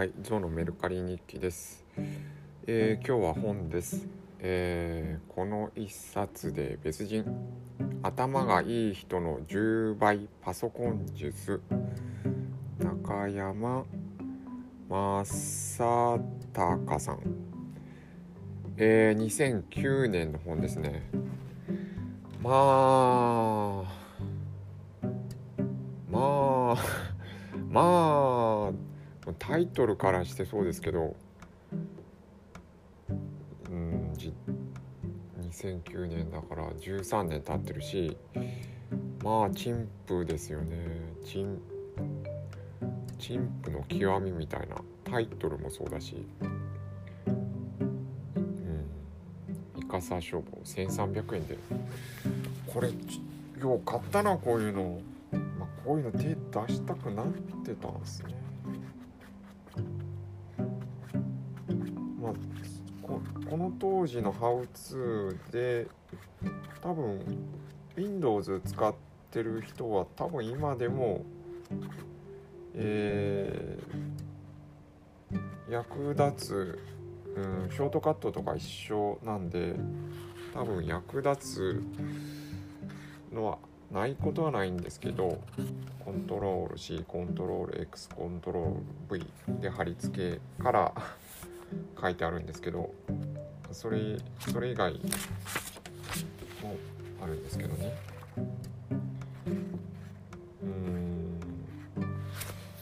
はい、ゾウのメルカリ日記です。えー今日は本です。えーこの一冊で別人頭がいい人の10倍パソコン術中山正隆さん、えー2009年の本ですね。まあまあまあタイトルからしてそうですけどうんじ2009年だから13年経ってるしまあ陳腐ですよね。陳陳腐の極みみたいなタイトルもそうだしうんイカサ処方1300円で。これよう買ったなこういうの。まあこういうの手出したくなってたんですね。この当時のハウツーで多分 Windows 使ってる人は多分今でもえー役立つ、うん、ショートカットとか一緒なんで多分役立つのはないことはないんですけどコントロール C コントロール X コントロール V で貼り付けから書いてあるんですけどそれそれ以外もあるんですけどね。う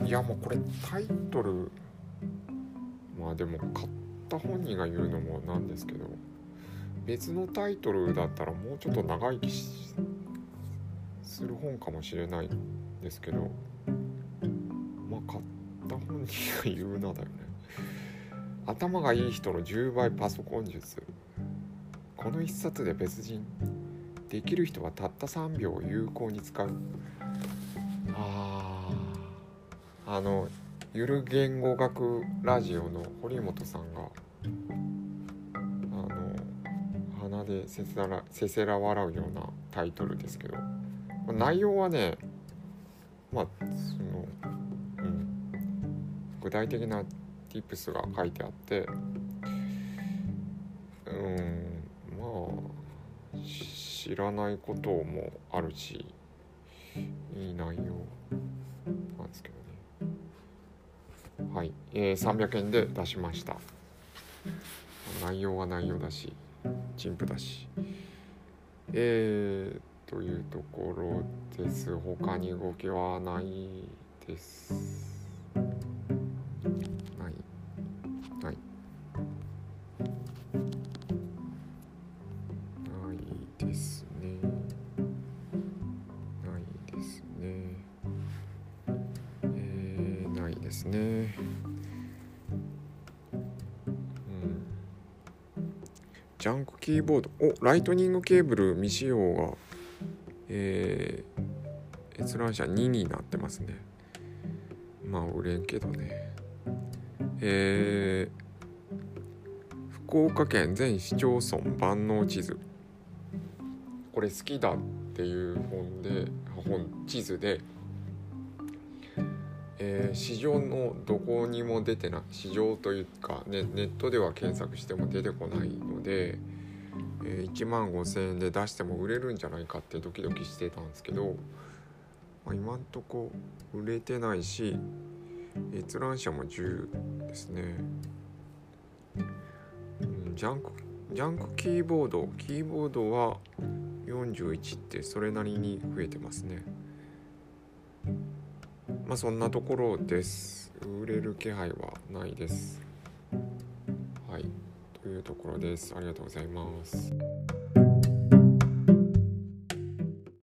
ん。いやもうこれタイトルまあでも買った本人が言うのもなんですけど別のタイトルだったらもうちょっと長生きする本かもしれないですけどまあ買った本人が言うなだよね。頭がいい人の10倍パソコン術。この一冊で別人。できる人はたった3秒を有効に使う。あー。あのゆる言語学ラジオの堀本さんがあの鼻でせせらせせら笑うようなタイトルですけど。内容はねまあその、うん、具体的な tips が書いてあってうんまあ知らないこともあるしいい内容なんですけどね。はい、えー、300円で出しました。内容は内容だし陳腐だし。えー、というところです。他に動きはないです。ですね。うん。ジャンクキーボード。おライトニングケーブル未使用がえー、閲覧者2になってますね。まあ売れんけどね。えー、福岡県全市町村万能地図。これ好きだっていう本で本地図でえー市場のどこにも出てない市場というか、ね、ネットでは検索しても出てこないので、えー1万5,000円で出しても売れるんじゃないかってドキドキしてたんですけど、まあ、今んとこ売れてないし閲覧者も10ですね、うん、ジャンクジャンクキーボードキーボードは41ってそれなりに増えてますね。まあそんなところです。売れる気配はないです。はい。というところです。ありがとうございます。